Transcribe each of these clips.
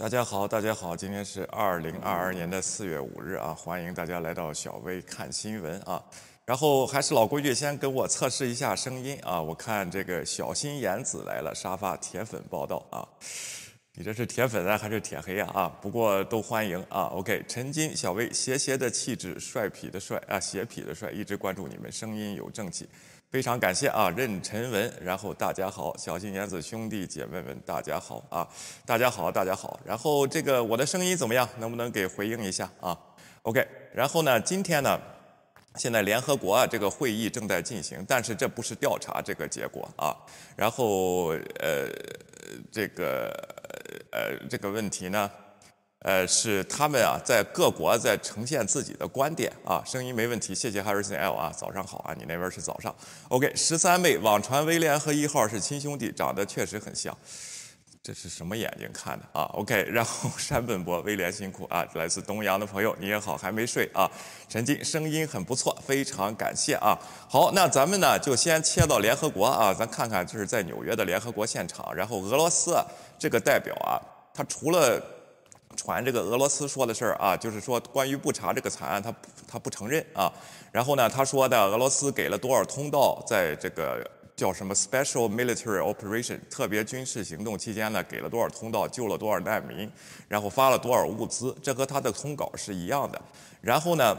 大家好，大家好，今天是二零二二年的四月五日啊，欢迎大家来到小薇看新闻啊。然后还是老规矩，先跟我测试一下声音啊。我看这个小心眼子来了，沙发铁粉报道啊。你这是铁粉啊还是铁黑啊？啊，不过都欢迎啊。OK，陈金、小薇，斜斜的气质，帅痞的帅啊，斜痞的帅，一直关注你们，声音有正气。非常感谢啊，任晨文，然后大家好，小心眼子兄弟姐妹们，大家好啊，大家好，大家好，然后这个我的声音怎么样？能不能给回应一下啊？OK，然后呢，今天呢，现在联合国啊这个会议正在进行，但是这不是调查这个结果啊，然后呃这个呃这个问题呢。呃，是他们啊，在各国在呈现自己的观点啊，声音没问题，谢谢 Harrison L 啊，早上好啊，你那边是早上，OK，十三妹网传威廉和一号是亲兄弟，长得确实很像，这是什么眼睛看的啊？OK，然后山本博威廉辛苦啊，来自东阳的朋友你也好，还没睡啊？陈静声音很不错，非常感谢啊。好，那咱们呢就先切到联合国啊，咱看看就是在纽约的联合国现场，然后俄罗斯这个代表啊，他除了传这个俄罗斯说的事儿啊，就是说关于布查这个惨案，他他不承认啊。然后呢，他说的俄罗斯给了多少通道，在这个叫什么 Special Military Operation 特别军事行动期间呢，给了多少通道，救了多少难民，然后发了多少物资，这和他的通稿是一样的。然后呢，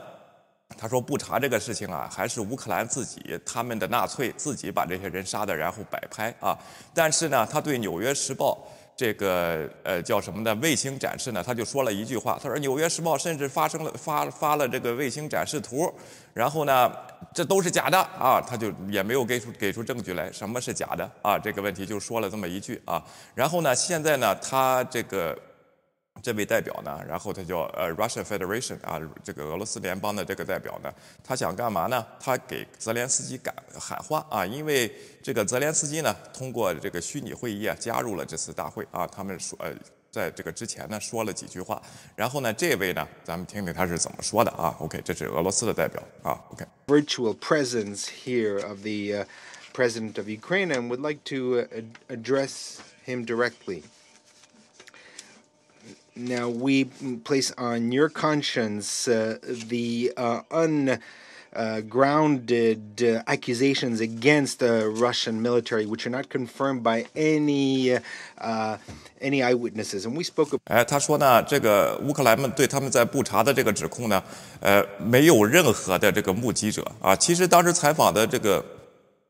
他说布查这个事情啊，还是乌克兰自己他们的纳粹自己把这些人杀的，然后摆拍啊。但是呢，他对《纽约时报》。这个呃叫什么呢？卫星展示呢？他就说了一句话，他说《纽约时报》甚至发生了发发了这个卫星展示图，然后呢，这都是假的啊！他就也没有给出给出证据来，什么是假的啊？这个问题就说了这么一句啊。然后呢，现在呢，他这个。这位代表呢，然后他叫呃，Russian Federation 啊，这个俄罗斯联邦的这个代表呢，他想干嘛呢？他给泽连斯基赶喊话啊，因为这个泽连斯基呢，通过这个虚拟会议啊，加入了这次大会啊。他们说呃，在这个之前呢，说了几句话。然后呢，这位呢，咱们听听他是怎么说的啊。OK，这是俄罗斯的代表啊。OK。Virtual presence here of the president of Ukraine and would like to address him directly. Now we place on your conscience uh, the uh, ungrounded uh, accusations against the Russian military, which are not confirmed by any uh, any eyewitnesses. And we spoke. 哎，他说呢，这个乌克兰们对他们在布查的这个指控呢，呃，没有任何的这个目击者啊。其实当时采访的这个。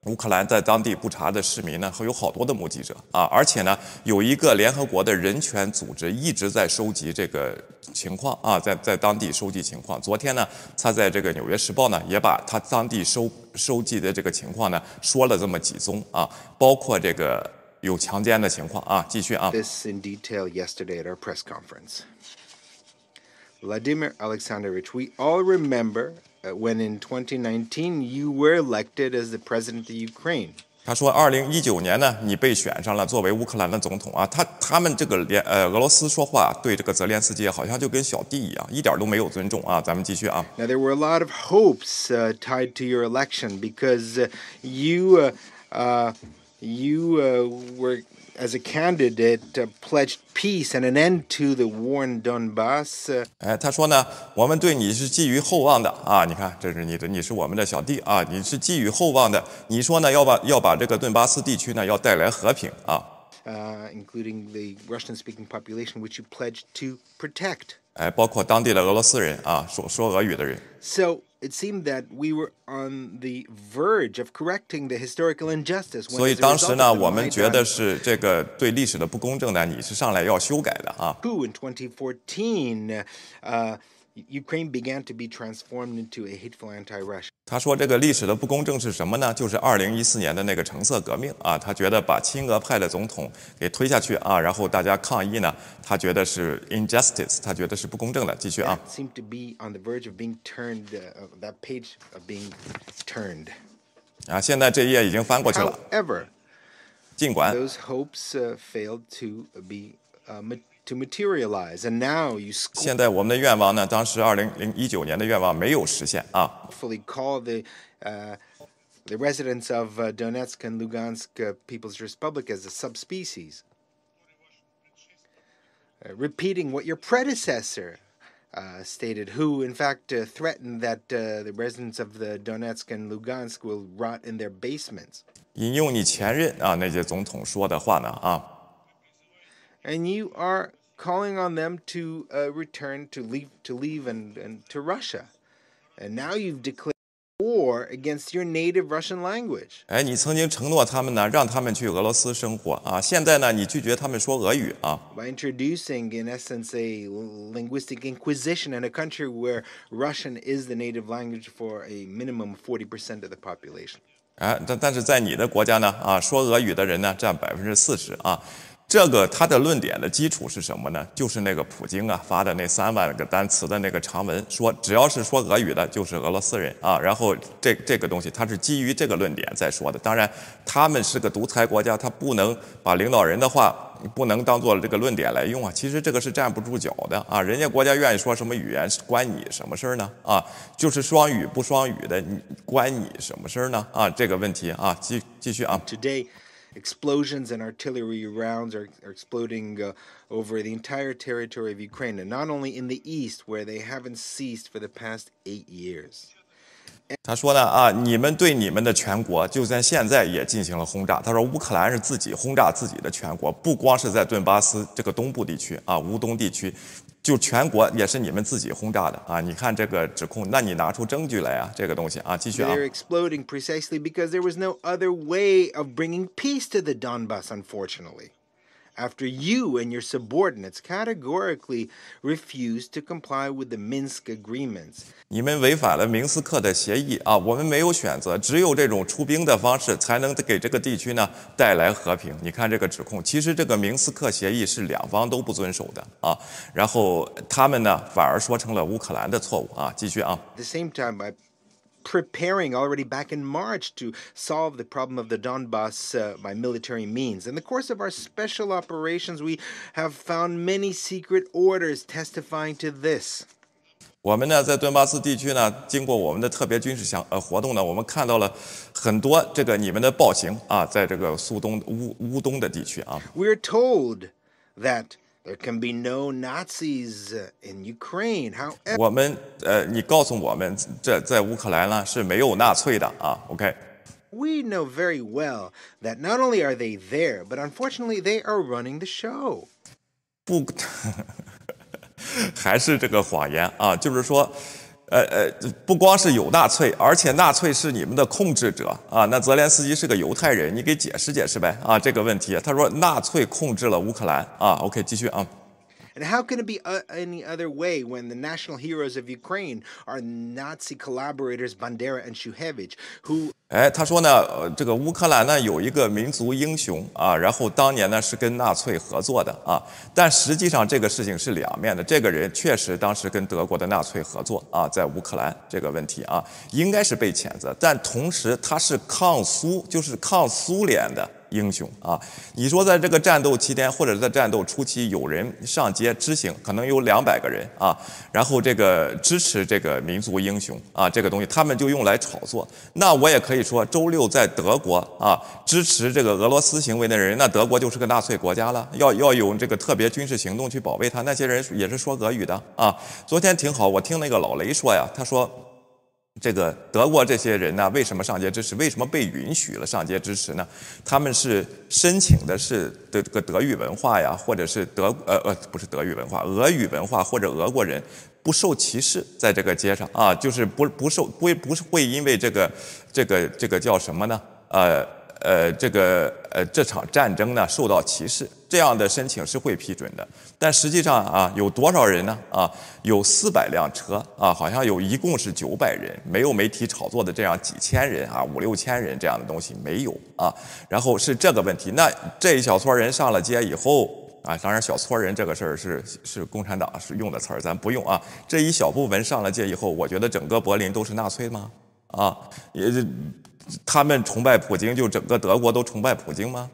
乌克兰在当地布查的市民呢，会有好多的目击者啊，而且呢，有一个联合国的人权组织一直在收集这个情况啊，在在当地收集情况。昨天呢，他在这个《纽约时报》呢，也把他当地收收集的这个情况呢，说了这么几宗啊，包括这个有强奸的情况啊。继续啊。This in detail yesterday at our press conference. Vladimir Alexandrovich, we all remember. when in 2019 you were elected as the president of Ukraine. 他说，二零一九年呢，你被选上了作为乌克兰的总统啊。他他们这个连呃俄罗斯说话对这个泽连斯基好像就跟小弟一样，一点都没有尊重啊。咱们继续啊。Now there were a lot of hopes uh, tied to your election because uh, you uh, you were as a candidate uh, pledged peace and an end to the war in Donbass. 哎，他说呢，我们对你是寄予厚望的啊！你看，这是你的，你是我们的小弟啊！你是寄予厚望的。你说呢，要把要把这个顿巴斯地区呢，要带来和平啊。Uh, including the Russian-speaking population, which you pledged to protect. 哎，包括当地的俄罗斯人啊，说说俄语的人。So it seemed that we were on the verge of correcting the historical injustice. 所以当时呢，我们觉得是这个对历史的不公正呢，你是上来要修改的啊。Who in 2014, uh, Ukraine began to be transformed into a hateful anti-Russian. 他说这个历史的不公正是什么呢？就是二零一四年的那个橙色革命啊，他觉得把亲俄派的总统给推下去啊，然后大家抗议呢，他觉得是 injustice，他觉得是不公正的。继续啊。Seemed to be on the verge of being turned, that page of being turned. 啊，现在这一页已经翻过去了。However, 尽管 those hopes failed to be to materialize, and now you 现在我们的愿望呢，当时二零零一九年的愿望没有实现啊。Fully call the uh, the residents of uh, Donetsk and Lugansk uh, People's Republic as a subspecies. uh, repeating what your predecessor uh, stated, who in fact uh, threatened that uh, the residents of the Donetsk and Lugansk will rot in their basements. 引用你前任啊那些总统说的话呢啊， And you are calling on them to uh, return to leave to leave and, and to Russia. And now you've declared war against your native Russian language. 哎，你曾经承诺他们呢，让他们去俄罗斯生活啊，现在呢，你拒绝他们说俄语啊， by introducing, in essence, a linguistic inquisition in a country where Russian is the native language for a minimum of 40% of the population. 哎，但但是在你的国家呢，啊，说俄语的人呢占百分之四十啊。 这个他的论点的基础是什么呢？就是那个普京啊发的那三万个单词的那个长文，说只要是说俄语的，就是俄罗斯人啊。然后这这个东西，他是基于这个论点在说的。当然，他们是个独裁国家，他不能把领导人的话不能当做这个论点来用啊。其实这个是站不住脚的啊。人家国家愿意说什么语言，关你什么事儿呢？啊，就是双语不双语的，你关你什么事儿呢？啊，这个问题啊，继继续啊。Today, explosions and artillery rounds are, are exploding uh, over the entire territory of Ukraine, and not only in the east, where they haven't ceased for the past eight years. 他说呢啊，你们对你们的全国就在现在也进行了轰炸。他说乌克兰是自己轰炸自己的全国，不光是在顿巴斯这个东部地区啊，乌东地区， 就全国也是你们自己轰炸的啊。你看这个指控，那你拿出证据来啊，这个东西啊，继续啊。They're exploding precisely because there was no other way of bringing peace to the Donbass, unfortunately. After you and your subordinates categorically refused to comply with the Minsk agreements. 你们违反了明斯克的协议啊！我们没有选择，只有这种出兵的方式才能给这个地区呢带来和平。你看这个指控，其实这个明斯克协议是两方都不遵守的啊。然后他们呢反而说成了乌克兰的错误啊。继续啊， At the same time, by preparing already back in March to solve the problem of the Donbass uh, by military means. In the course of our special operations, we have found many secret orders testifying to this. 我们呢在顿巴斯地区呢，经过我们的特别军事项呃活动呢，我们看到了很多这个你们的暴行啊，在这个苏东乌乌东的地区啊。 We're told that there can be no Nazis uh, in Ukraine. However, 我们呃，你告诉我们，这在乌克兰呢是没有纳粹的啊。OK。 we know very well that not only are they there, but unfortunately they are running the show. 不，还是这个谎言啊，就是说， 呃呃，不光是有纳粹，而且纳粹是你们的控制者啊。那泽连斯基是个犹太人，你给解释解释呗啊这个问题。他说纳粹控制了乌克兰啊。OK，继续啊。And how can it be uh, any other way when the national heroes of Ukraine are Nazi collaborators Bandera and Shuhevich, who 哎，他说呢，呃，这个乌克兰呢有一个民族英雄啊，然后当年呢是跟纳粹合作的啊，但实际上这个事情是两面的。这个人确实当时跟德国的纳粹合作啊，在乌克兰这个问题啊，应该是被谴责，但同时他是抗苏，就是抗苏联的。 英雄啊！你说在这个战斗期间，或者在战斗初期，有人上街执行，可能有两百个人啊，然后这个支持这个民族英雄啊，这个东西他们就用来炒作。那我也可以说，周六在德国啊，支持这个俄罗斯行为的人，那德国就是个纳粹国家了，要要有这个特别军事行动去保卫他。那些人也是说俄语的啊。昨天挺好，我听那个老雷说呀，他说。这个德国这些人呢，为什么上街支持？为什么被允许了上街支持呢？他们是申请的是的这个德语文化呀，或者是德呃呃不是德语文化，俄语文化或者俄国人不受歧视，在这个街上啊，就是不不受不不是会因为这个这个这个叫什么呢？呃呃这个呃这场战争呢受到歧视，这样的申请是会批准的。但实际上啊，有多少人呢？啊，有四百辆车啊，好像有一共是九百人，没有媒体炒作的这样几千人啊，五六千人这样的东西没有啊。然后是这个问题，那这一小撮人上了街以后啊，当然小撮人这个事儿是是共产党是用的词儿，咱不用啊。这一小部分上了街以后，我觉得整个柏林都是纳粹吗？啊，也他们崇拜普京，就整个德国都崇拜普京吗？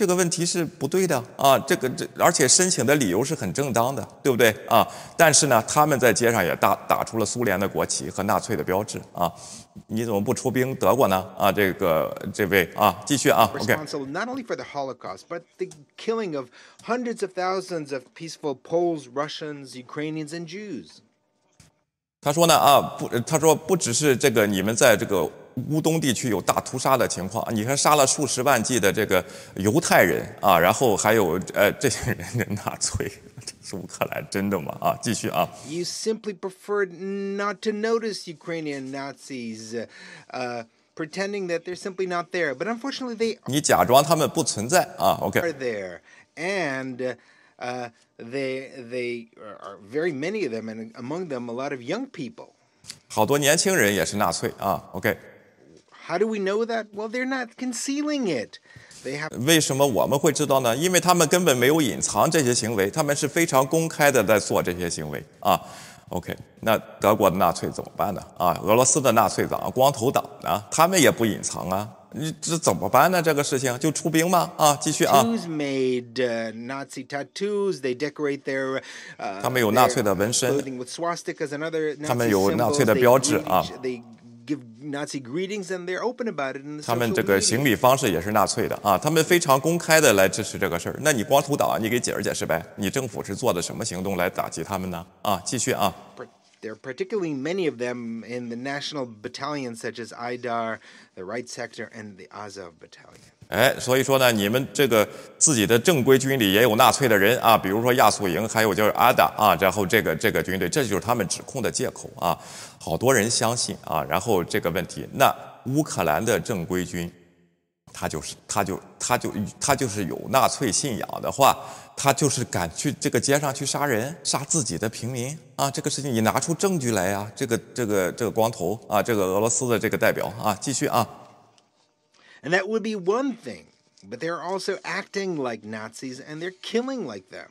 这个问题是不对的啊，这个这而且申请的理由是很正当的，对不对啊？但是呢，他们在街上也打打出了苏联的国旗和纳粹的标志啊，你怎么不出兵德国呢？啊，这个这位啊，继续啊，OK。responsible not only for the Holocaust, but the killing of hundreds of thousands of peaceful Poles, Russians, Ukrainians, and Jews. 他说呢啊不，他说不只是这个你们在这个乌东地区有大屠杀的情况，你看杀了数十万计的这个犹太人啊，然后还有呃这些人的纳粹，这是乌克兰真的吗？啊，继续啊，You simply preferred not to notice Ukrainian Nazis, uh, uh, pretending that they're simply not there. But unfortunately, they 你假装他们不存在啊，OK。are there, and uh, they they are very many of them, and among them a lot of young people. 好多年轻人也是纳粹啊，OK。How do we know that? Well, they're not concealing it. They have 为什么我们会知道呢？因为他们根本没有隐藏这些行为，他们是非常公开的在做这些行为啊。OK，那德国的纳粹怎么办呢？啊，俄罗斯的纳粹党、光头党呢？他们也不隐藏啊。你这怎么办呢？这个事情就出兵吗？啊，继续啊。 Jews made uh, Nazi tattoos. They decorate their, uh, 他们有 their 纳粹的纹身。 clothing with swastikas and other 他们 Nazi 有纳 symbols. 粹的 They 标志， greet 啊。 each- They give Nazi greetings and they're open about it in the 他们 social 这个 media. 行礼方式也是纳粹的啊，他们非常公开的来支持这个事儿。那你光头党，你给解释解释呗？你政府是做的什么行动来打击他们呢？啊，继续啊。 Par- There are particularly many of them in the national battalions such as IDAR, the Right Sector, and the Azov Battalion. 哎，所以说呢，你们这个自己的正规军里也有纳粹的人啊，比如说亚速营，还有就是阿达啊，然后这个这个军队，这就是他们指控的借口啊。好多人相信啊，然后这个问题，那乌克兰的正规军，他就是他就他就他就是有纳粹信仰的话，他就是敢去这个街上去杀人，杀自己的平民啊，这个事情你拿出证据来呀、这个这个这个光头啊，这个俄罗斯的这个代表啊，继续啊。And that would be one thing. But they're also acting like Nazis and they're killing like them.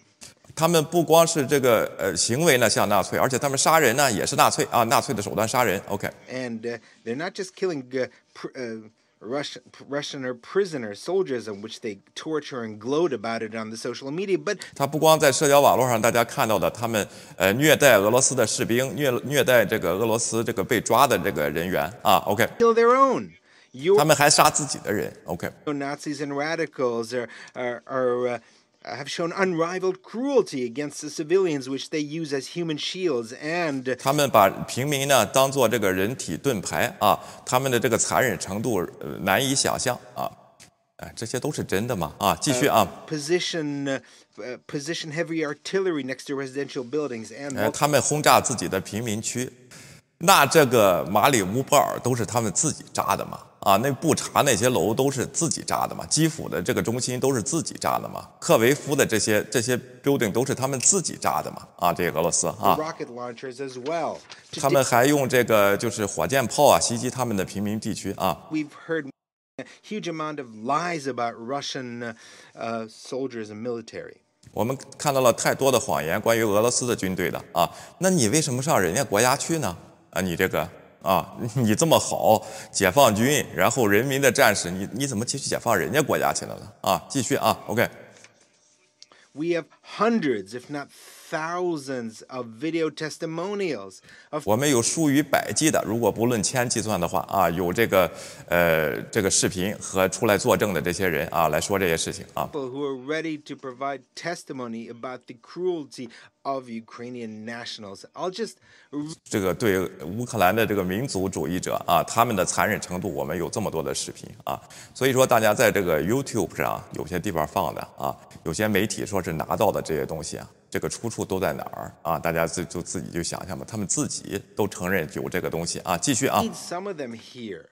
他们不光是这个呃行为呢像纳粹，而且他们杀人呢也是纳粹啊，纳粹的手段杀人。OK， And uh, they're not just killing uh, pr- uh, Russian, Russian or prisoner soldiers, in which they torture and gloat about it on the social media, but 他不光在社交网络上大家看到的，他们呃虐待俄罗斯的士兵，虐虐待这个俄罗斯这个被抓的这个人员啊。OK， kill their own. Your 他们还杀自己的人。OK， Nazis and radicals are, are, are uh, have shown unrivaled cruelty against the civilians, which they use as human shields. And uh, 他们把平民呢当做这个人体盾牌啊，他们的这个残忍程度呃难以想象啊。哎，这些都是真的吗？啊，继续啊。 position uh, uh, position heavy artillery next to residential buildings and 哎，他们轰炸自己的平民区，那这个马里乌波尔都是他们自己炸的嘛？ 啊，那布查那些楼都是自己炸的嘛？基辅的这个中心都是自己炸的嘛？克维夫的这些这些 building 都是他们自己炸的嘛？啊，这个俄罗斯啊，rocket launchers as well. 他们还用这个就是火箭炮啊袭击他们的平民地区啊。we've heard huge amount of lies about Russian uh, uh, soldiers and military. 我们看到了太多的谎言关于俄罗斯的军队的啊，那你为什么上人家国家去呢？啊，你这个啊，你这么好，解放军，然后人民的战士，你你怎么去解放人家国家去了呢？啊，继续啊，OK，We have hundreds, if not thousands, of video testimonials of 我们有数以百计的，如果不论千计算的话啊，有这个呃这个视频和出来作证的这些人啊，来说这些事情啊。people who are ready to provide testimony about the cruelty of Ukrainian nationals. I'll just 这个对乌克兰的这个民族主义者啊，他们的残忍程度，我们有这么多的视频啊，所以说大家在这个 YouTube 上有些地方放的啊，有些媒体说是拿到的这些东西啊，这个出处都在哪儿啊？大家自就自己就想想吧，他们自己都承认有这个东西啊。继续啊，need some of them here.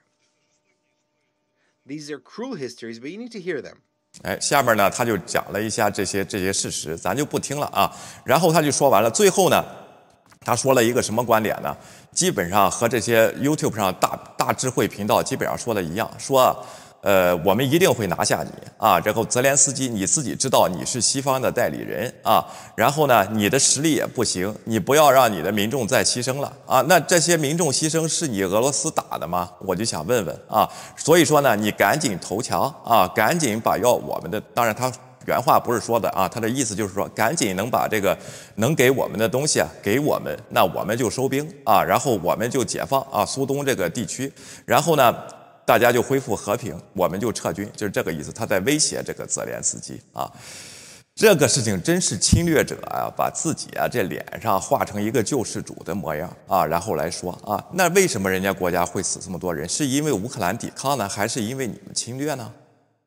These are cruel histories, but you need to hear them. 哎，下面呢他就讲了一下这些这些事实，咱就不听了啊。然后他就说完了，最后呢，他说了一个什么观点呢？基本上和这些 YouTube 上大大智慧频道基本上说的一样，说呃，我们一定会拿下你啊。然后泽连斯基你自己知道你是西方的代理人啊，然后呢，你的实力也不行，你不要让你的民众再牺牲了啊。那这些民众牺牲是你俄罗斯打的吗？我就想问问啊。所以说呢，你赶紧投降啊，赶紧把要我们的，当然他。原话不是说的啊，他的意思就是说，赶紧能把这个能给我们的东西啊给我们，那我们就收兵啊，然后我们就解放啊苏东这个地区，然后呢，大家就恢复和平，我们就撤军，就是这个意思。他在威胁这个泽连斯基啊，这个事情真是侵略者啊，把自己啊这脸上画成一个救世主的模样啊，然后来说啊，那为什么人家国家会死这么多人？是因为乌克兰抵抗呢，还是因为你们侵略呢？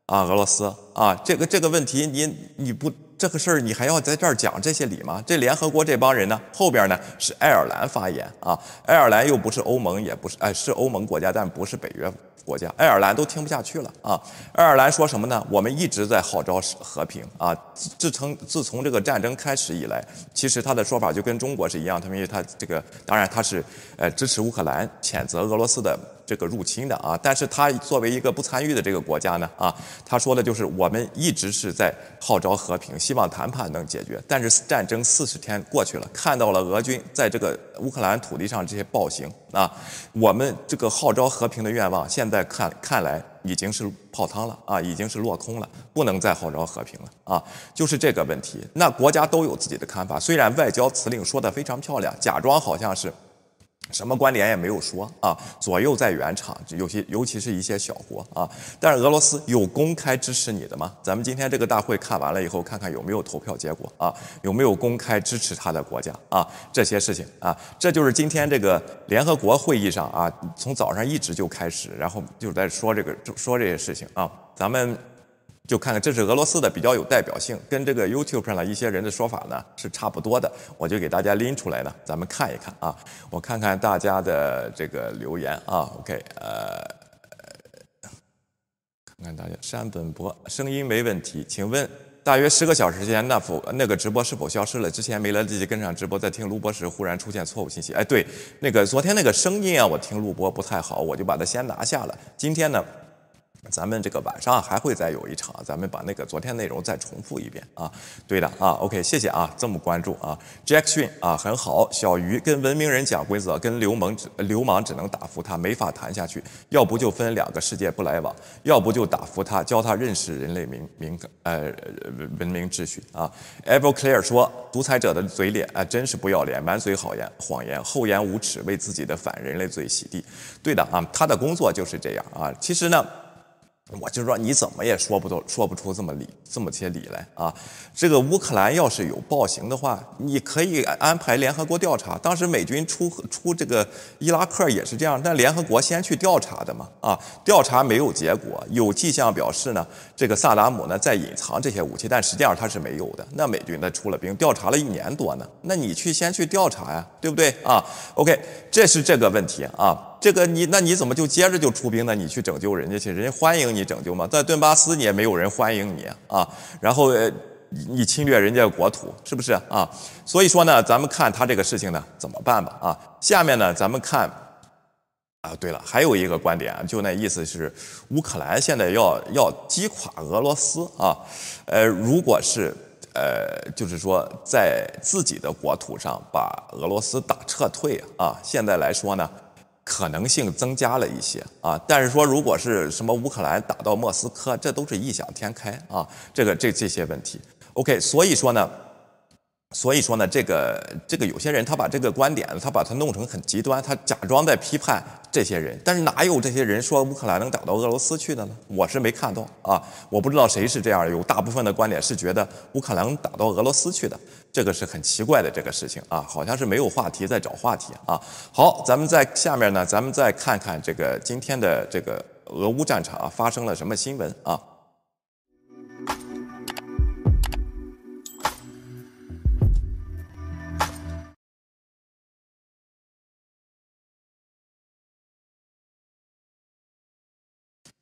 啊，俄罗斯啊，这个这个问题，你你不这个事儿，你还要在这儿讲这些理吗？这联合国这帮人呢，后边呢是爱尔兰发言啊，爱尔兰又不是欧盟，也不是哎，是欧盟国家，但不是北约国家，爱尔兰都听不下去了啊！爱尔兰说什么呢？我们一直在号召和平啊，自从自从这个战争开始以来，其实他的说法就跟中国是一样，他们因为他这个当然他是呃支持乌克兰，谴责俄罗斯的。这个入侵的啊，但是他作为一个不参与的这个国家呢啊，他说的就是我们一直是在号召和平，希望谈判能解决。但是战争四十天过去了，看到了俄军在这个乌克兰土地上这些暴行啊，我们这个号召和平的愿望现在看看来已经是泡汤了啊，已经是落空了，不能再号召和平了啊，就是这个问题。那国家都有自己的看法，虽然外交辞令说的非常漂亮，假装好像是。什么观点也没有说啊，左右在原场，有些尤其是一些小国啊。但是俄罗斯有公开支持你的吗？咱们今天这个大会看完了以后，看看有没有投票结果啊，有没有公开支持他的国家啊？这些事情啊，这就是今天这个联合国会议上啊，从早上一直就开始，然后就在说这个说这些事情啊，咱们。就看看，这是俄罗斯的比较有代表性，跟这个 YouTube 上的一些人的说法呢是差不多的。我就给大家拎出来呢，咱们看一看啊。我看看大家的这个留言啊。OK，呃，看看大家山本博声音没问题，请问大约十个小时前那否那个直播是否消失了？之前没来得及跟上直播，在听录播时忽然出现错误信息。哎，对，那个昨天那个声音啊，我听录播不太好，我就把它先拿下了。今天呢？咱们这个晚上还会再有一场，咱们把那个昨天内容再重复一遍啊。对的啊，OK，谢谢啊，这么关注啊。Jackson 啊，很好。小鱼跟文明人讲规则，跟流氓流氓只能打服他，没法谈下去。要不就分两个世界不来往，要不就打服他，教他认识人类民民呃文明秩序啊。Everclear 说，独裁者的嘴脸啊，真是不要脸，满嘴好言谎言，厚颜无耻，为自己的反人类罪洗地。对的啊，他的工作就是这样啊。其实呢。我就说你怎么也说不都说不出这么理这么些理来啊！这个乌克兰要是有暴行的话，你可以安排联合国调查。当时美军出出这个伊拉克也是这样，但联合国先去调查的嘛啊！调查没有结果，有迹象表示呢，这个萨达姆呢在隐藏这些武器，但实际上他是没有的。那美军呢出了兵，调查了一年多呢，那你去先去调查呀，对不对啊？OK，这是这个问题啊。这个你那你怎么就接着就出兵呢？你去拯救人家去，人家欢迎你拯救吗？在顿巴斯你也没有人欢迎你啊，然后呃你侵略人家国土是不是啊？所以说呢，咱们看他这个事情呢怎么办吧啊？下面呢咱们看啊，对了，还有一个观点，就那意思是乌克兰现在要要击垮俄罗斯啊，呃，如果是呃，就是说在自己的国土上把俄罗斯打撤退啊，现在来说呢。可能性增加了一些啊，但是说如果是什么乌克兰打到莫斯科，这都是异想天开啊，这个这这些问题，OK，所以说呢。所以说呢，这个这个有些人他把这个观点，他把它弄成很极端，他假装在批判这些人，但是哪有这些人说乌克兰能打到俄罗斯去的呢？我是没看到啊，我不知道谁是这样，有大部分的观点是觉得乌克兰打到俄罗斯去的，这个是很奇怪的这个事情啊，好像是没有话题在找话题啊。好，咱们在下面呢，咱们再看看这个今天的这个俄乌战场啊发生了什么新闻啊。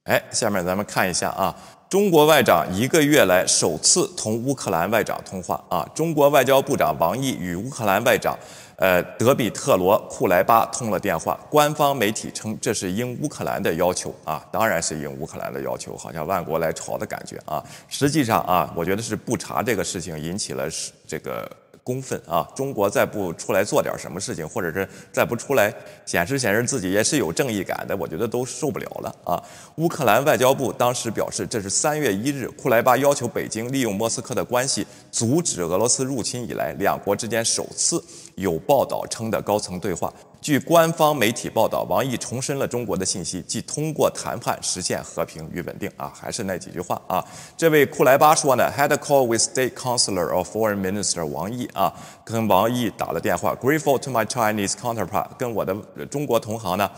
哎，下面咱们看一下啊，中国外长一个月来首次同乌克兰外长通话啊！中国外交部长王毅与乌克兰外长，呃，德比特罗库莱巴通了电话。官方媒体称这是应乌克兰的要求啊，当然是应乌克兰的要求，好像万国来朝的感觉啊。实际上啊，我觉得是不查这个事情引起了这个。公愤啊！中国再不出来做点什么事情，或者是再不出来显示显示自己也是有正义感的，我觉得都受不了了啊！乌克兰外交部当时表示，这是三月一日库莱巴要求北京利用莫斯科的关系阻止俄罗斯入侵以来，两国之间首次有报道称的高层对话。据官方媒体报道，王毅重申了中国的信息，即通过谈判实现和平与稳定。啊，还是那几句话啊。这位库莱巴说呢，had a call with State Councilor of Foreign Minister 王毅啊，跟王毅打了电话。Grateful to my Chinese counterpart，跟我的中国同行呢。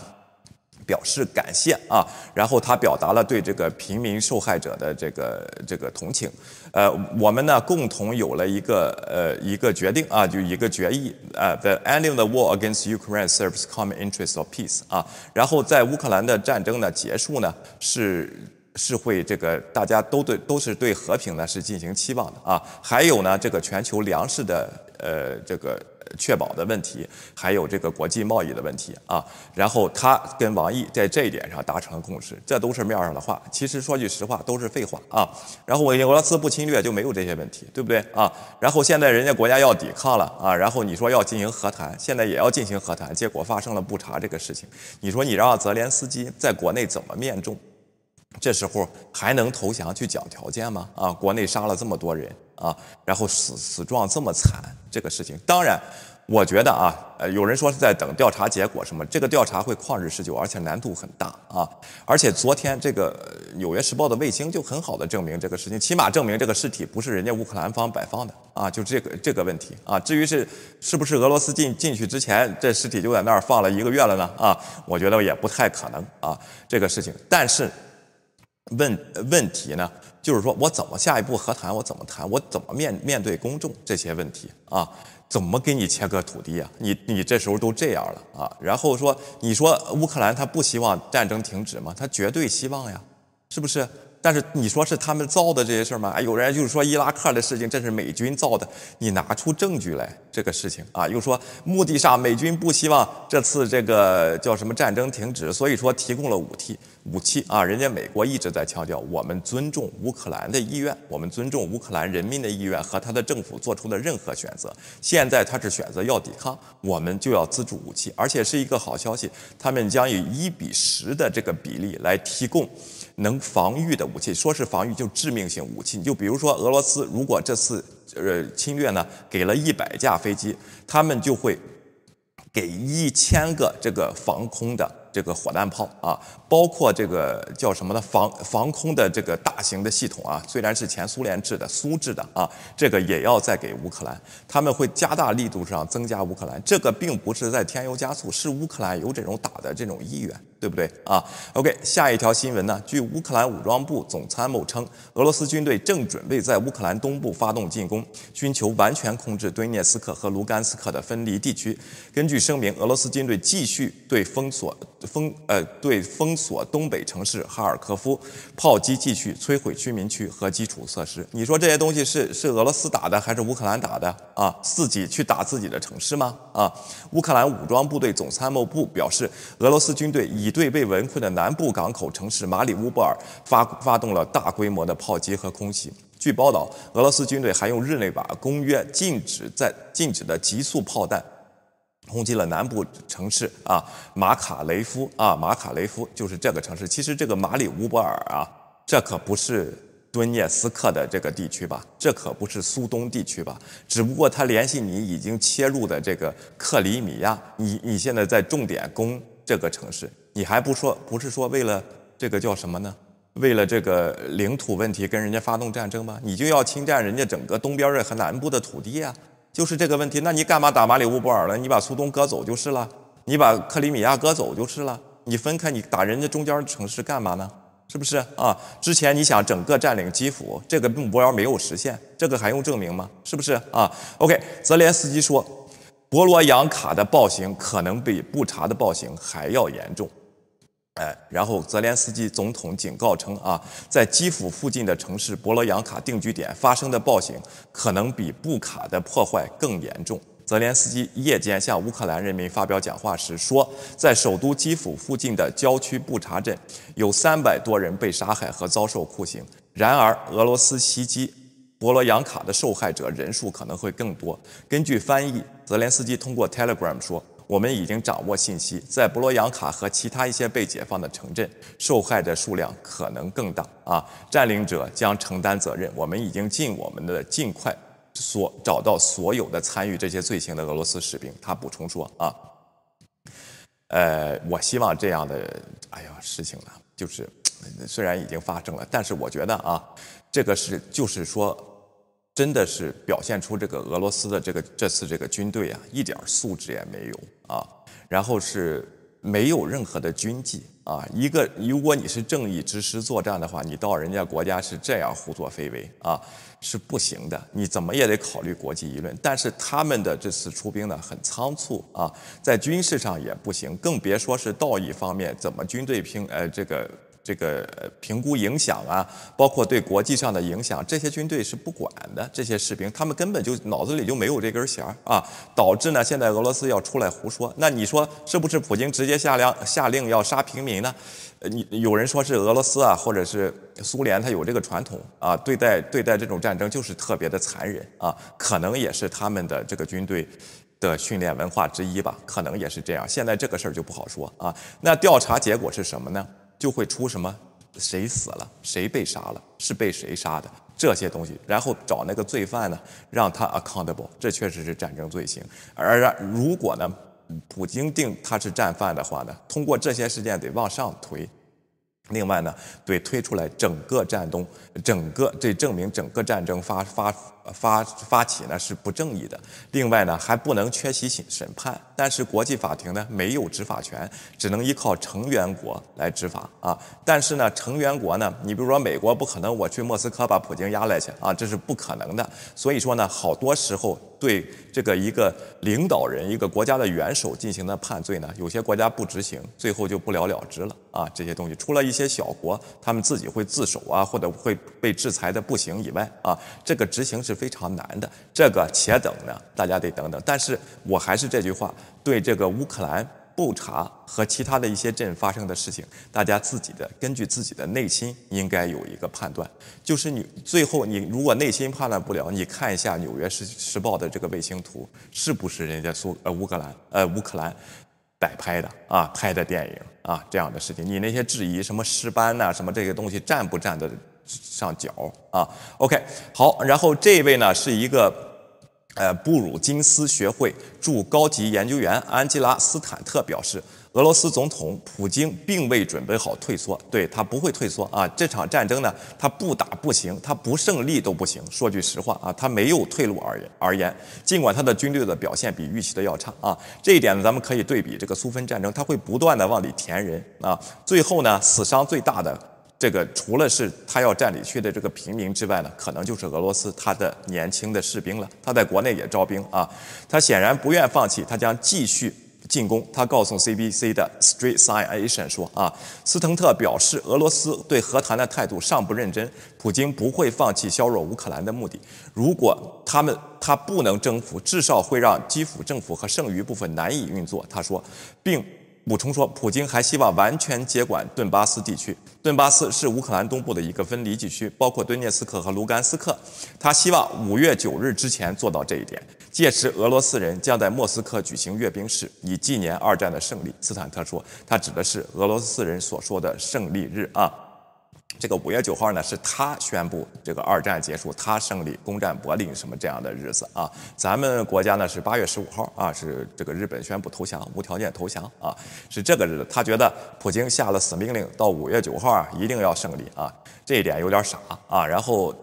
表示感谢啊，然后他表达了对这个平民受害者的这个这个同情，呃，我们呢共同有了一个呃一个决定啊，就一个决议啊，The ending the war against Ukraine serves common interests of peace 啊，然后在乌克兰的战争呢结束呢是是会这个大家都对都是对和平呢是进行期望的啊，还有呢这个全球粮食的呃这个。确保的问题，还有这个国际贸易的问题啊，然后他跟王毅在这一点上达成了共识，这都是面上的话，其实说句实话都是废话啊。然后我俄罗斯不侵略就没有这些问题，对不对啊？然后现在人家国家要抵抗了啊，然后你说要进行和谈，现在也要进行和谈，结果发生了不查这个事情，你说你让泽连斯基在国内怎么面众？这时候还能投降去讲条件吗？啊，国内杀了这么多人啊，然后死死状这么惨，这个事情，当然，我觉得啊，呃，有人说是在等调查结果什么，这个调查会旷日持久，而且难度很大啊。而且昨天这个《纽约时报》的卫星就很好的证明这个事情，起码证明这个尸体不是人家乌克兰方摆放的啊，就这个这个问题啊。至于是是不是俄罗斯进进去之前这尸体就在那儿放了一个月了呢？啊，我觉得也不太可能啊，这个事情，但是。问问题呢，就是说我怎么下一步和谈？我怎么谈？我怎么面面对公众这些问题啊？怎么给你切割土地啊？你你这时候都这样了啊？然后说，你说乌克兰他不希望战争停止吗？他绝对希望呀，是不是？但是你说是他们造的这些事儿吗？有人就是说伊拉克的事情，这是美军造的，你拿出证据来，这个事情啊，又说目的上美军不希望这次这个叫什么战争停止，所以说提供了武器。武器啊，人家美国一直在强调，我们尊重乌克兰的意愿，我们尊重乌克兰人民的意愿和他的政府做出的任何选择。现在他是选择要抵抗，我们就要资助武器，而且是一个好消息，他们将以一比十的这个比例来提供能防御的武器，说是防御就致命性武器。你就比如说俄罗斯，如果这次呃侵略呢，给了一百架飞机，他们就会给一千个这个防空的。这个火弹炮啊，包括这个叫什么呢？防防空的这个大型的系统啊，虽然是前苏联制的苏制的啊，这个也要再给乌克兰。他们会加大力度上增加乌克兰，这个并不是在添油加醋，是乌克兰有这种打的这种意愿。对不对啊？OK，下一条新闻呢？据乌克兰武装部总参谋称，俄罗斯军队正准备在乌克兰东部发动进攻，寻求完全控制顿涅斯克和卢甘斯克的分离地区。根据声明，俄罗斯军队继续对封锁封呃对封锁东北城市哈尔科夫，炮击继续摧毁居民区和基础设施。你说这些东西是是俄罗斯打的还是乌克兰打的啊？自己去打自己的城市吗？啊？乌克兰武装部队总参谋部表示，俄罗斯军队已。对被围困的南部港口城市马里乌波尔发发动了大规模的炮击和空袭。据报道，俄罗斯军队还用日内瓦公约禁止在禁止的极速炮弹轰击了南部城市啊马卡雷夫啊马卡雷夫就是这个城市。其实这个马里乌波尔啊，这可不是顿涅斯克的这个地区吧？这可不是苏东地区吧？只不过他联系你已经切入的这个克里米亚，你你现在在重点攻这个城市。你还不说，不是说为了这个叫什么呢？为了这个领土问题跟人家发动战争吗？你就要侵占人家整个东边的和南部的土地啊，就是这个问题。那你干嘛打马里乌波尔了？你把苏东割走就是了，你把克里米亚割走就是了。你分开，你打人家中间的城市干嘛呢？是不是啊？之前你想整个占领基辅，这个目标没有实现，这个还用证明吗？是不是啊？OK，泽连斯基说，博罗扬卡的暴行可能比布查的暴行还要严重。哎，然后泽连斯基总统警告称啊，在基辅附近的城市博罗扬卡定居点发生的暴行，可能比布卡的破坏更严重。泽连斯基夜间向乌克兰人民发表讲话时说，在首都基辅附近的郊区布查镇，有三百多人被杀害和遭受酷刑。然而，俄罗斯袭击博罗扬卡的受害者人数可能会更多。根据翻译，泽连斯基通过 Telegram 说。我们已经掌握信息，在博罗扬卡和其他一些被解放的城镇，受害的数量可能更大啊！占领者将承担责任。我们已经尽我们的尽快所找到所有的参与这些罪行的俄罗斯士兵。他补充说啊，呃，我希望这样的，哎呀，事情呢，就是虽然已经发生了，但是我觉得啊，这个是就是说。真的是表现出这个俄罗斯的这个这次这个军队啊，一点素质也没有啊，然后是没有任何的军纪啊。一个如果你是正义之师作战的话，你到人家国家是这样胡作非为啊，是不行的。你怎么也得考虑国际舆论。但是他们的这次出兵呢，很仓促啊，在军事上也不行，更别说是道义方面怎么军队拼呃这个。这个评估影响啊，包括对国际上的影响，这些军队是不管的。这些士兵，他们根本就脑子里就没有这根弦儿啊，导致呢，现在俄罗斯要出来胡说。那你说是不是普京直接下令下令要杀平民呢？呃，你有人说是俄罗斯啊，或者是苏联，他有这个传统啊，对待对待这种战争就是特别的残忍啊，可能也是他们的这个军队的训练文化之一吧，可能也是这样。现在这个事儿就不好说啊。那调查结果是什么呢？就会出什么，谁死了，谁被杀了，是被谁杀的这些东西，然后找那个罪犯呢，让他 accountable，这确实是战争罪行。而如果呢，普京定他是战犯的话呢，通过这些事件得往上推。另外呢，对推出来整个战东，整个这证明整个战争发发发发起呢是不正义的。另外呢，还不能缺席审审判。但是国际法庭呢没有执法权，只能依靠成员国来执法啊。但是呢，成员国呢，你比如说美国不可能我去莫斯科把普京押来去啊，这是不可能的。所以说呢，好多时候对这个一个领导人、一个国家的元首进行的判罪呢，有些国家不执行，最后就不了了之了啊。这些东西除了一些小国他们自己会自首啊，或者会被制裁的不行以外啊，这个执行是非常难的。这个且等呢，大家得等等。但是我还是这句话。对这个乌克兰布查和其他的一些镇发生的事情，大家自己的根据自己的内心应该有一个判断。就是你最后你如果内心判断不了，你看一下《纽约时时报》的这个卫星图，是不是人家苏呃乌克兰呃乌克兰摆拍的啊拍的电影啊这样的事情？你那些质疑什么尸斑呐什么这些东西站不站的上脚啊？OK 好，然后这位呢是一个。呃，布鲁金斯学会驻高级研究员安吉拉·斯坦特表示，俄罗斯总统普京并未准备好退缩，对他不会退缩啊！这场战争呢，他不打不行，他不胜利都不行。说句实话啊，他没有退路而言而言，尽管他的军队的表现比预期的要差啊，这一点呢，咱们可以对比这个苏芬战争，他会不断的往里填人啊，最后呢，死伤最大的。这个除了是他要占领区的这个平民之外呢，可能就是俄罗斯他的年轻的士兵了。他在国内也招兵啊，他显然不愿放弃，他将继续进攻。他告诉 CBC 的 Street Sign Asian 说啊，斯滕特表示，俄罗斯对和谈的态度尚不认真，普京不会放弃削弱乌克兰的目的。如果他们他不能征服，至少会让基辅政府和剩余部分难以运作。他说，并。补充说，普京还希望完全接管顿巴斯地区。顿巴斯是乌克兰东部的一个分离地区，包括顿涅斯克和卢甘斯克。他希望五月九日之前做到这一点，届时俄罗斯人将在莫斯科举行阅兵式，以纪念二战的胜利。斯坦特说，他指的是俄罗斯人所说的胜利日啊。这个五月九号呢，是他宣布这个二战结束，他胜利攻占柏林什么这样的日子啊。咱们国家呢是八月十五号啊，是这个日本宣布投降，无条件投降啊，是这个日子。他觉得普京下了死命令，到五月九号啊一定要胜利啊，这一点有点傻啊。然后。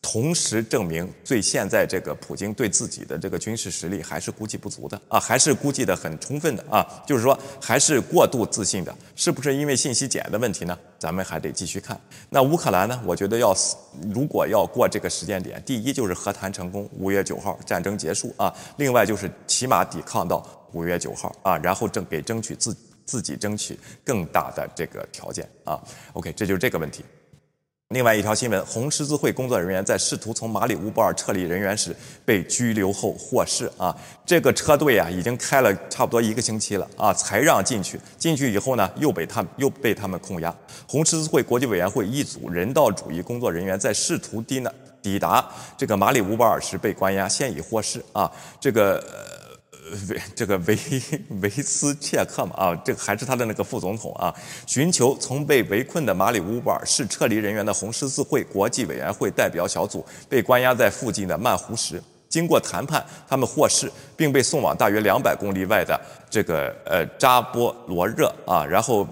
同时证明，对现在这个普京对自己的这个军事实力还是估计不足的啊，还是估计的很充分的啊，就是说还是过度自信的，是不是因为信息茧的问题呢？咱们还得继续看。那乌克兰呢？我觉得要如果要过这个时间点，第一就是和谈成功，五月九号战争结束啊，另外就是起码抵抗到五月九号啊，然后争给争取自。自己争取更大的这个条件啊。OK，这就是这个问题。另外一条新闻，红十字会工作人员在试图从马里乌波尔撤离人员时被拘留后获释啊。这个车队啊已经开了差不多一个星期了啊，才让进去。进去以后呢，又被他们又被他们控压。红十字会国际委员会一组人道主义工作人员在试图抵呢抵达这个马里乌波尔时被关押，现已获释啊。这个。维这个维 维斯切克嘛啊，这个还是他的那个副总统啊，寻求从被围困的马里乌波尔市撤离人员的红十字会国际委员会代表小组被关押在附近的曼湖什，经过谈判，他们获释，并被送往大约两百公里外的这个呃扎波罗热啊，然后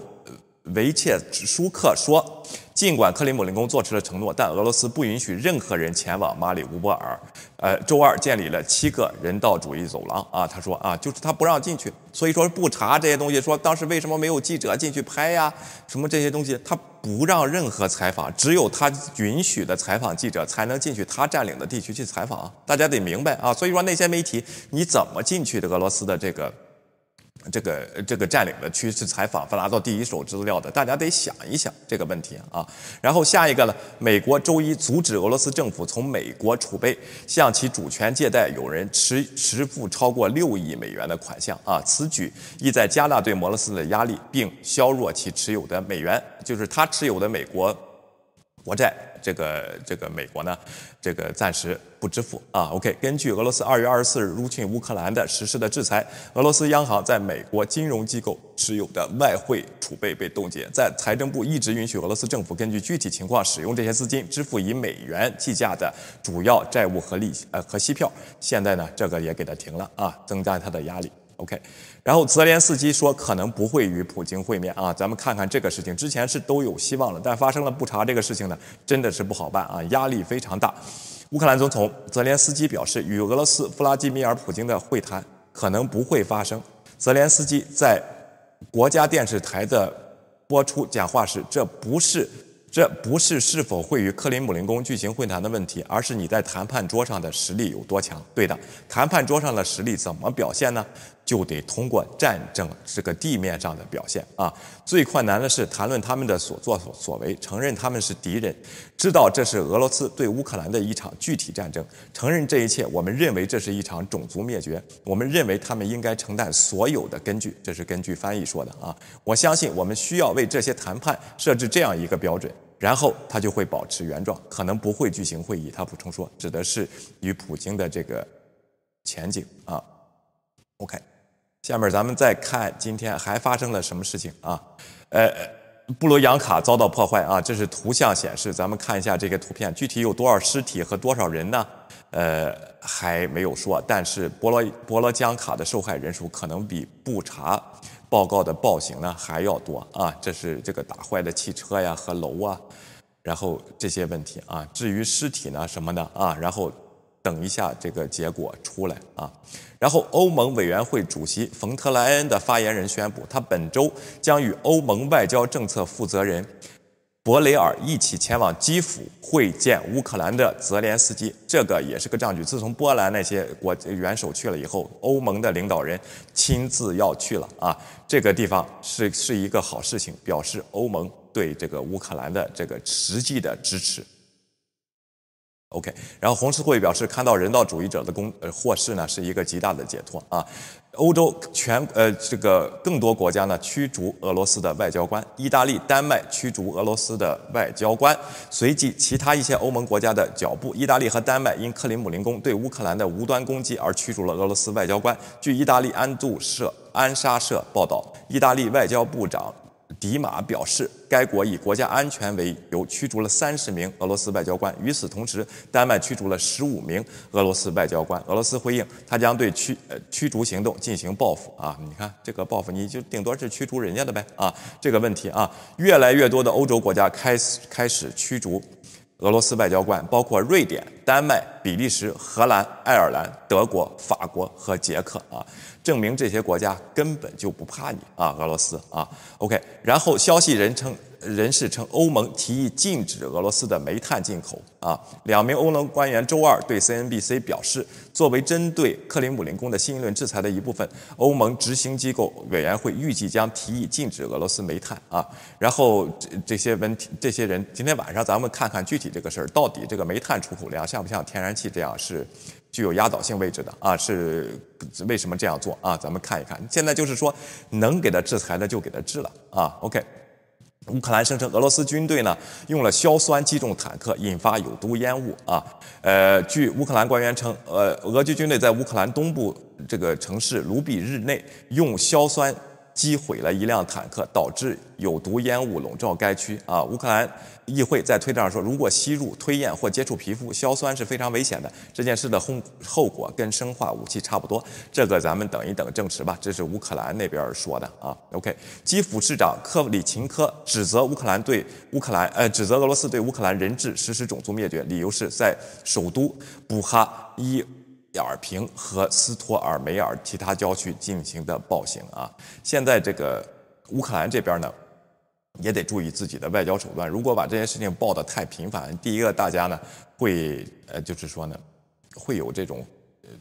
维切舒克说。尽管克里姆林宫做出了承诺，但俄罗斯不允许任何人前往马里乌波尔。呃，周二建立了七个人道主义走廊啊，他说啊，就是他不让进去，所以说不查这些东西。说当时为什么没有记者进去拍呀？什么这些东西，他不让任何采访，只有他允许的采访记者才能进去他占领的地区去采访。大家得明白啊，所以说那些媒体你怎么进去的俄罗斯的这个？这个这个占领的区去采访，拿到第一手资料的，大家得想一想这个问题啊。然后下一个呢，美国周一阻止俄罗斯政府从美国储备向其主权借贷有人持持付超过六亿美元的款项啊。此举意在加大对俄罗斯的压力，并削弱其持有的美元，就是他持有的美国国债。这个这个美国呢，这个暂时不支付啊。OK，根据俄罗斯二月二十四日入侵乌克兰的实施的制裁，俄罗斯央行在美国金融机构持有的外汇储备被冻结。在财政部一直允许俄罗斯政府根据具体情况使用这些资金支付以美元计价的主要债务和利息呃和息票。现在呢，这个也给它停了啊，增加它的压力。OK，然后泽连斯基说可能不会与普京会面啊，咱们看看这个事情，之前是都有希望了，但发生了不查这个事情呢，真的是不好办啊，压力非常大。乌克兰总统泽连斯基表示，与俄罗斯弗拉基米尔·普京的会谈可能不会发生。泽连斯基在国家电视台的播出讲话时，这不是。这不是是否会与克林姆林宫举行会谈的问题，而是你在谈判桌上的实力有多强。对的，谈判桌上的实力怎么表现呢？就得通过战争这个地面上的表现啊。最困难的是谈论他们的所作所所为，承认他们是敌人，知道这是俄罗斯对乌克兰的一场具体战争，承认这一切。我们认为这是一场种族灭绝，我们认为他们应该承担所有的根据。这是根据翻译说的啊。我相信我们需要为这些谈判设置这样一个标准。然后他就会保持原状，可能不会举行会议。他补充说，指的是与普京的这个前景啊。OK，下面咱们再看今天还发生了什么事情啊？呃，布罗扬卡遭到破坏啊，这是图像显示。咱们看一下这个图片，具体有多少尸体和多少人呢？呃，还没有说。但是波罗波罗江卡的受害人数可能比布查。报告的暴行呢还要多啊！这是这个打坏的汽车呀和楼啊，然后这些问题啊。至于尸体呢什么的啊，然后等一下这个结果出来啊。然后欧盟委员会主席冯特莱恩的发言人宣布，他本周将与欧盟外交政策负责人。博雷尔一起前往基辅会见乌克兰的泽连斯基，这个也是个证据。自从波兰那些国元首去了以后，欧盟的领导人亲自要去了啊，这个地方是是一个好事情，表示欧盟对这个乌克兰的这个实际的支持。OK，然后红十字会表示，看到人道主义者的公呃获释呢，是一个极大的解脱啊。欧洲全呃这个更多国家呢驱逐俄罗斯的外交官，意大利、丹麦驱逐俄罗斯的外交官，随即其他一些欧盟国家的脚步，意大利和丹麦因克里姆林宫对乌克兰的无端攻击而驱逐了俄罗斯外交官。据意大利安度社安莎社报道，意大利外交部长。迪马表示，该国以国家安全为由驱逐了三十名俄罗斯外交官。与此同时，丹麦驱逐了十五名俄罗斯外交官。俄罗斯回应，他将对驱呃驱逐行动进行报复啊！你看这个报复，你就顶多是驱逐人家的呗啊！这个问题啊，越来越多的欧洲国家开始开始驱逐。俄罗斯外交官包括瑞典、丹麦、比利时、荷兰、爱尔兰、德国、法国和捷克啊，证明这些国家根本就不怕你啊，俄罗斯啊。OK，然后消息人称人士称，欧盟提议禁止俄罗斯的煤炭进口。啊，两名欧盟官员周二对 CNBC 表示，作为针对克林姆林宫的新一轮制裁的一部分，欧盟执行机构委员会预计将提议禁止俄罗斯煤炭。啊，然后这这些问题，这些人今天晚上咱们看看具体这个事儿，到底这个煤炭出口量像不像天然气这样是具有压倒性位置的？啊，是为什么这样做？啊，咱们看一看。现在就是说，能给他制裁的就给他治了。啊，OK。乌克兰声称，俄罗斯军队呢用了硝酸击中坦克，引发有毒烟雾啊。呃，据乌克兰官员称，呃，俄军军队在乌克兰东部这个城市卢比日内用硝酸。击毁了一辆坦克，导致有毒烟雾笼罩该区。啊，乌克兰议会在推特上说，如果吸入、吞咽或接触皮肤，硝酸是非常危险的。这件事的后后果跟生化武器差不多。这个咱们等一等证实吧。这是乌克兰那边说的啊。OK，基辅市长克里琴科指责乌克兰对乌克兰，呃，指责俄罗斯对乌克兰人质实施种族灭绝，理由是在首都布哈伊。尔平和斯托尔梅尔其他郊区进行的暴行啊！现在这个乌克兰这边呢，也得注意自己的外交手段。如果把这件事情报得太频繁，第一个大家呢会呃，就是说呢，会有这种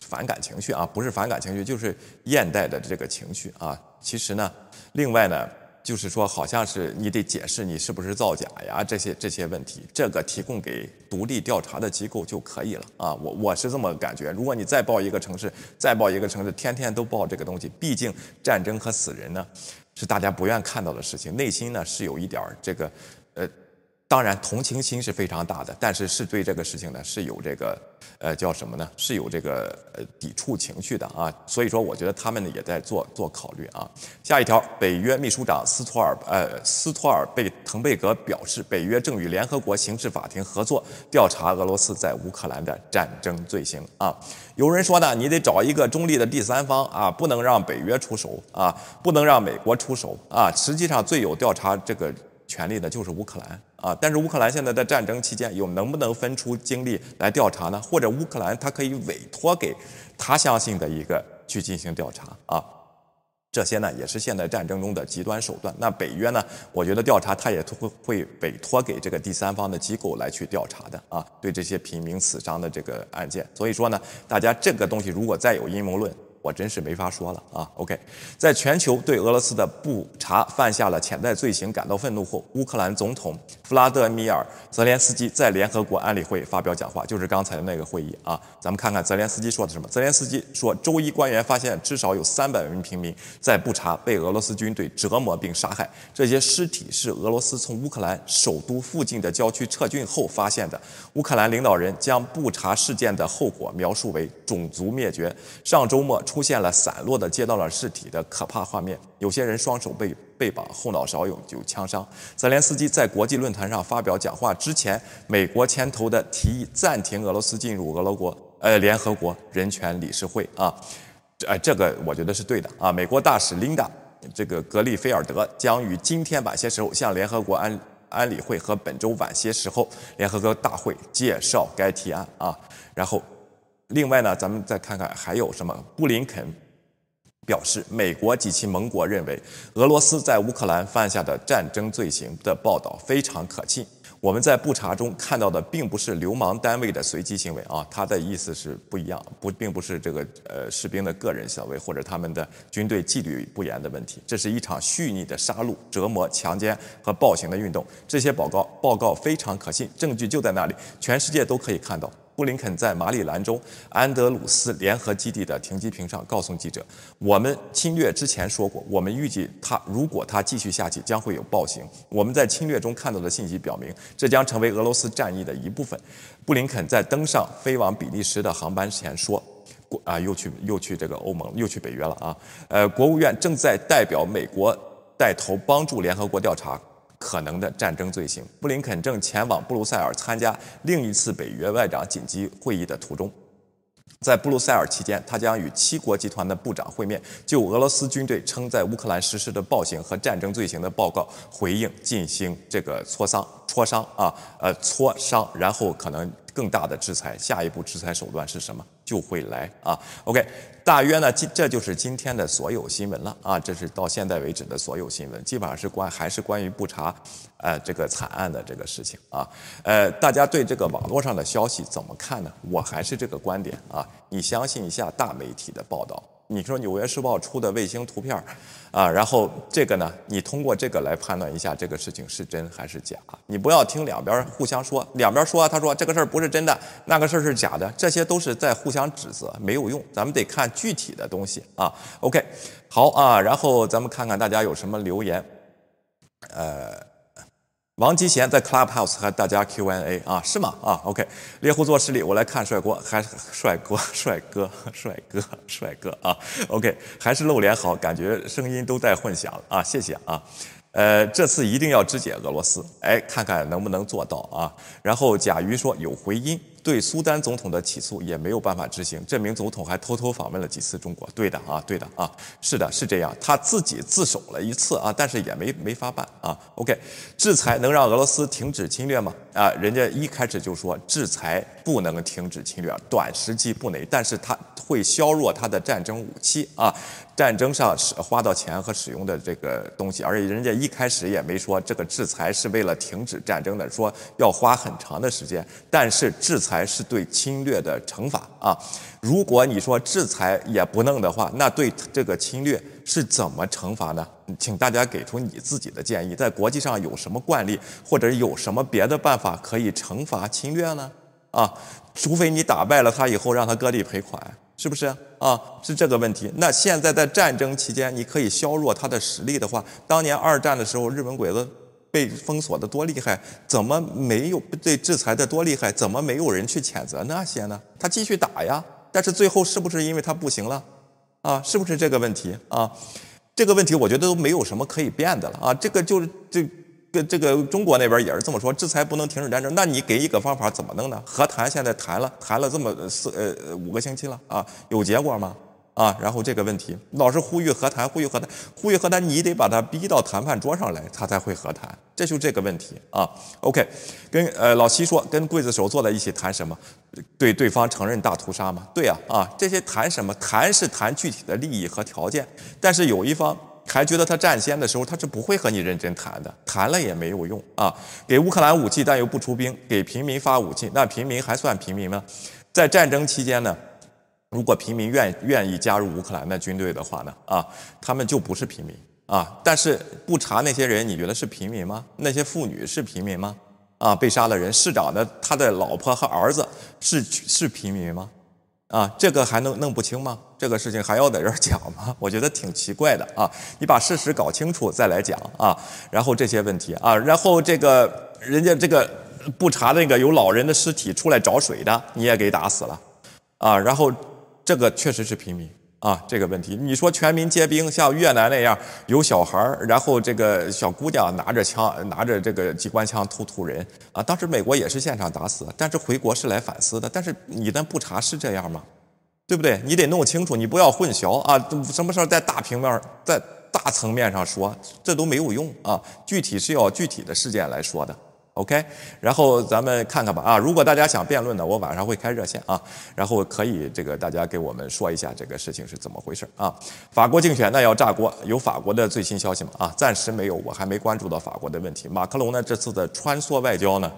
反感情绪啊，不是反感情绪，就是厌怠的这个情绪啊。其实呢，另外呢。就是说，好像是你得解释你是不是造假呀，这些这些问题，这个提供给独立调查的机构就可以了啊。我我是这么感觉。如果你再报一个城市，再报一个城市，天天都报这个东西，毕竟战争和死人呢，是大家不愿看到的事情，内心呢是有一点这个，呃。当然，同情心是非常大的，但是是对这个事情呢是有这个，呃，叫什么呢？是有这个呃抵触情绪的啊。所以说，我觉得他们呢也在做做考虑啊。下一条，北约秘书长斯托尔呃斯托尔贝滕贝格表示，北约正与联合国刑事法庭合作调查俄罗斯在乌克兰的战争罪行啊。有人说呢，你得找一个中立的第三方啊，不能让北约出手啊，不能让美国出手啊。实际上，最有调查这个权利的就是乌克兰。啊，但是乌克兰现在在战争期间，有能不能分出精力来调查呢？或者乌克兰他可以委托给他相信的一个去进行调查啊？这些呢也是现在战争中的极端手段。那北约呢，我觉得调查他也会会委托给这个第三方的机构来去调查的啊，对这些平民死伤的这个案件。所以说呢，大家这个东西如果再有阴谋论。我真是没法说了啊！OK，在全球对俄罗斯的不查犯下了潜在罪行感到愤怒后，乌克兰总统弗拉德米尔·泽连斯基在联合国安理会发表讲话，就是刚才的那个会议啊。咱们看看泽连斯基说的什么。泽连斯基说，周一官员发现至少有三百名平民在布查被俄罗斯军队折磨并杀害，这些尸体是俄罗斯从乌克兰首都附近的郊区撤军后发现的。乌克兰领导人将布查事件的后果描述为种族灭绝。上周末。出现了散落的街道上尸体的可怕画面，有些人双手被被绑，后脑勺有有枪伤。泽连斯基在国际论坛上发表讲话之前，美国牵头的提议暂停俄罗斯进入俄罗国呃联合国人权理事会啊，呃这个我觉得是对的啊。美国大使琳达这个格里菲尔德将于今天晚些时候向联合国安安理会和本周晚些时候联合国大会介绍该提案啊，然后。另外呢，咱们再看看还有什么？布林肯表示，美国及其盟国认为俄罗斯在乌克兰犯下的战争罪行的报道非常可信。我们在布查中看到的并不是流氓单位的随机行为啊，他的意思是不一样，不并不是这个呃士兵的个人行为或者他们的军队纪律不严的问题，这是一场蓄意的杀戮、折磨、强奸和暴行的运动。这些报告报告非常可信，证据就在那里，全世界都可以看到。布林肯在马里兰州安德鲁斯联合基地的停机坪上告诉记者：“我们侵略之前说过，我们预计他如果他继续下去，将会有暴行。我们在侵略中看到的信息表明，这将成为俄罗斯战役的一部分。”布林肯在登上飞往比利时的航班前说：“国啊，又去又去这个欧盟，又去北约了啊！呃，国务院正在代表美国带头帮助联合国调查。”可能的战争罪行。布林肯正前往布鲁塞尔参加另一次北约外长紧急会议的途中，在布鲁塞尔期间，他将与七国集团的部长会面，就俄罗斯军队称在乌克兰实施的暴行和战争罪行的报告回应进行这个磋商、磋商啊，呃，磋商，然后可能更大的制裁。下一步制裁手段是什么？就会来啊。OK，大约呢，今这就是今天的所有新闻了啊。这是到现在为止的所有新闻，基本上是关还是关于布查呃这个惨案的这个事情啊。呃，大家对这个网络上的消息怎么看呢？我还是这个观点啊，你相信一下大媒体的报道。你说《纽约时报》出的卫星图片啊，然后这个呢，你通过这个来判断一下这个事情是真还是假。你不要听两边互相说，两边说他说这个事儿不是真的，那个事儿是假的，这些都是在互相指责，没有用。咱们得看具体的东西啊。OK，好啊，然后咱们看看大家有什么留言，呃。王吉贤在 Clubhouse 和大家 Q&A 啊，是吗？啊，OK，猎户座势力，我来看帅哥，还是帅哥，帅哥，帅哥，帅哥啊，OK，还是露脸好，感觉声音都带混响啊，谢谢啊。呃，这次一定要肢解俄罗斯，哎，看看能不能做到啊。然后甲鱼说有回音。对苏丹总统的起诉也没有办法执行，这名总统还偷偷访问了几次中国。对的啊，对的啊，是的，是这样，他自己自首了一次啊，但是也没没法办啊。OK，制裁能让俄罗斯停止侵略吗？啊，人家一开始就说制裁不能停止侵略，短时期不能，但是他会削弱他的战争武器啊，战争上使花到钱和使用的这个东西，而且人家一开始也没说这个制裁是为了停止战争的，说要花很长的时间，但是制裁。是对侵略的惩罚啊！如果你说制裁也不弄的话，那对这个侵略是怎么惩罚呢？请大家给出你自己的建议。在国际上有什么惯例，或者有什么别的办法可以惩罚侵略呢？啊，除非你打败了他以后让他割地赔款，是不是啊？是这个问题。那现在在战争期间，你可以削弱他的实力的话，当年二战的时候，日本鬼子。被封锁的多厉害，怎么没有被制裁的多厉害？怎么没有人去谴责那些呢？他继续打呀，但是最后是不是因为他不行了？啊，是不是这个问题啊？这个问题我觉得都没有什么可以变的了啊。这个就是这个这个中国那边也是这么说，制裁不能停止战争。那你给一个方法怎么弄呢？和谈现在谈了谈了这么四呃五个星期了啊，有结果吗？啊，然后这个问题老是呼吁和谈，呼吁和谈，呼吁和谈，你得把他逼到谈判桌上来，他才会和谈，这就这个问题啊。OK，跟呃老七说，跟刽子手坐在一起谈什么？对对方承认大屠杀吗？对呀，啊，这些谈什么？谈是谈具体的利益和条件，但是有一方还觉得他占先的时候，他是不会和你认真谈的，谈了也没有用啊。给乌克兰武器但又不出兵，给平民发武器，那平民还算平民吗？在战争期间呢？如果平民愿愿意加入乌克兰的军队的话呢？啊，他们就不是平民啊。但是不查那些人，你觉得是平民吗？那些妇女是平民吗？啊，被杀的人，市长的他的老婆和儿子是是平民吗？啊，这个还能弄不清吗？这个事情还要在这儿讲吗？我觉得挺奇怪的啊。你把事实搞清楚再来讲啊。然后这些问题啊，然后这个人家这个不查那个有老人的尸体出来找水的，你也给打死了啊。然后。这个确实是平民啊，这个问题，你说全民皆兵，像越南那样有小孩儿，然后这个小姑娘拿着枪，拿着这个机关枪突突人啊，当时美国也是现场打死，但是回国是来反思的，但是你的不查是这样吗？对不对？你得弄清楚，你不要混淆啊，什么事儿在大平面，在大层面上说，这都没有用啊，具体是要具体的事件来说的。OK，然后咱们看看吧啊，如果大家想辩论的，我晚上会开热线啊，然后可以这个大家给我们说一下这个事情是怎么回事啊。法国竞选那要炸锅，有法国的最新消息吗？啊，暂时没有，我还没关注到法国的问题。马克龙呢这次的穿梭外交呢？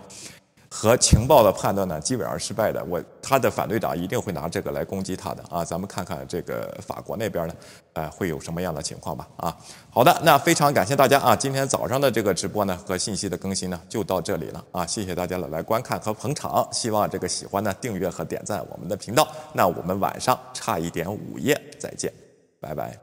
和情报的判断呢，基本上失败的。我他的反对党一定会拿这个来攻击他的啊！咱们看看这个法国那边呢，呃，会有什么样的情况吧？啊，好的，那非常感谢大家啊！今天早上的这个直播呢和信息的更新呢就到这里了啊！谢谢大家的来观看和捧场，希望这个喜欢呢订阅和点赞我们的频道。那我们晚上差一点午夜再见，拜拜。